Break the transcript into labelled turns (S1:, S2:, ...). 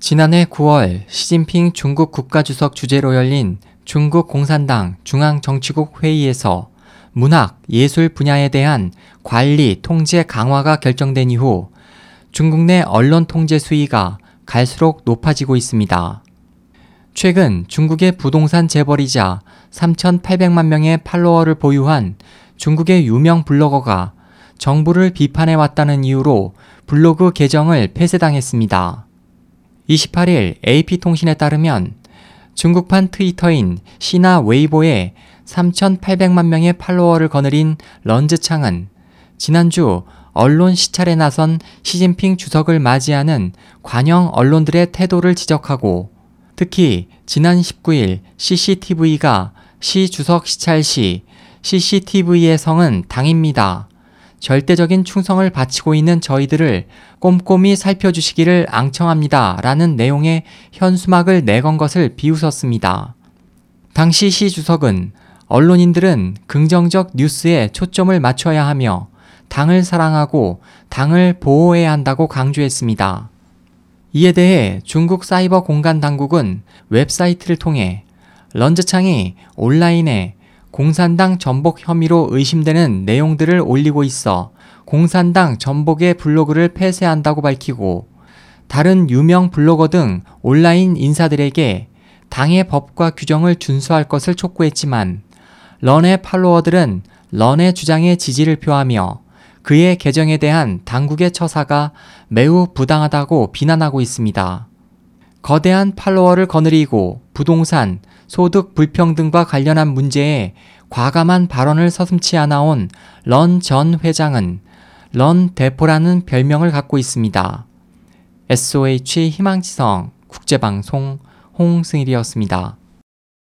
S1: 지난해 9월 시진핑 중국 국가주석 주재로 열린 중국 공산당 중앙정치국 회의에서 문학, 예술 분야에 대한 관리, 통제 강화가 결정된 이후 중국 내 언론 통제 수위가 갈수록 높아지고 있습니다. 최근 중국의 부동산 재벌이자 3,800만 명의 팔로워를 보유한 중국의 유명 블로거가 정부를 비판해 왔다는 이유로 블로그 계정을 폐쇄당했습니다. 28일 AP통신에 따르면 중국판 트위터인 시나 웨이보에 3,800만 명의 팔로워를 거느린 런즈창은 지난주 언론 시찰에 나선 시진핑 주석을 맞이하는 관영 언론들의 태도를 지적하고 특히 지난 19일 CCTV가 시 주석 시찰 시 CCTV의 성은 당입니다. 절대적인 충성을 바치고 있는 저희들을 꼼꼼히 살펴주시기를 앙청합니다. 라는 내용의 현수막을 내건 것을 비웃었습니다. 당시 시 주석은 언론인들은 긍정적 뉴스에 초점을 맞춰야 하며 당을 사랑하고 당을 보호해야 한다고 강조했습니다. 이에 대해 중국 사이버 공간 당국은 웹사이트를 통해 런즈창이 온라인에 공산당 전복 혐의로 의심되는 내용들을 올리고 있어 공산당 전복의 블로그를 폐쇄한다고 밝히고 다른 유명 블로거 등 온라인 인사들에게 당의 법과 규정을 준수할 것을 촉구했지만 런의 팔로워들은 런의 주장에 지지를 표하며 그의 계정에 대한 당국의 처사가 매우 부당하다고 비난하고 있습니다. 거대한 팔로워를 거느리고 부동산, 소득 불평등과 관련한 문제에 과감한 발언을 서슴치 않아온 런 전 회장은 런 대포라는 별명을 갖고 있습니다. SOH 희망지성 국제방송 홍승일이었습니다.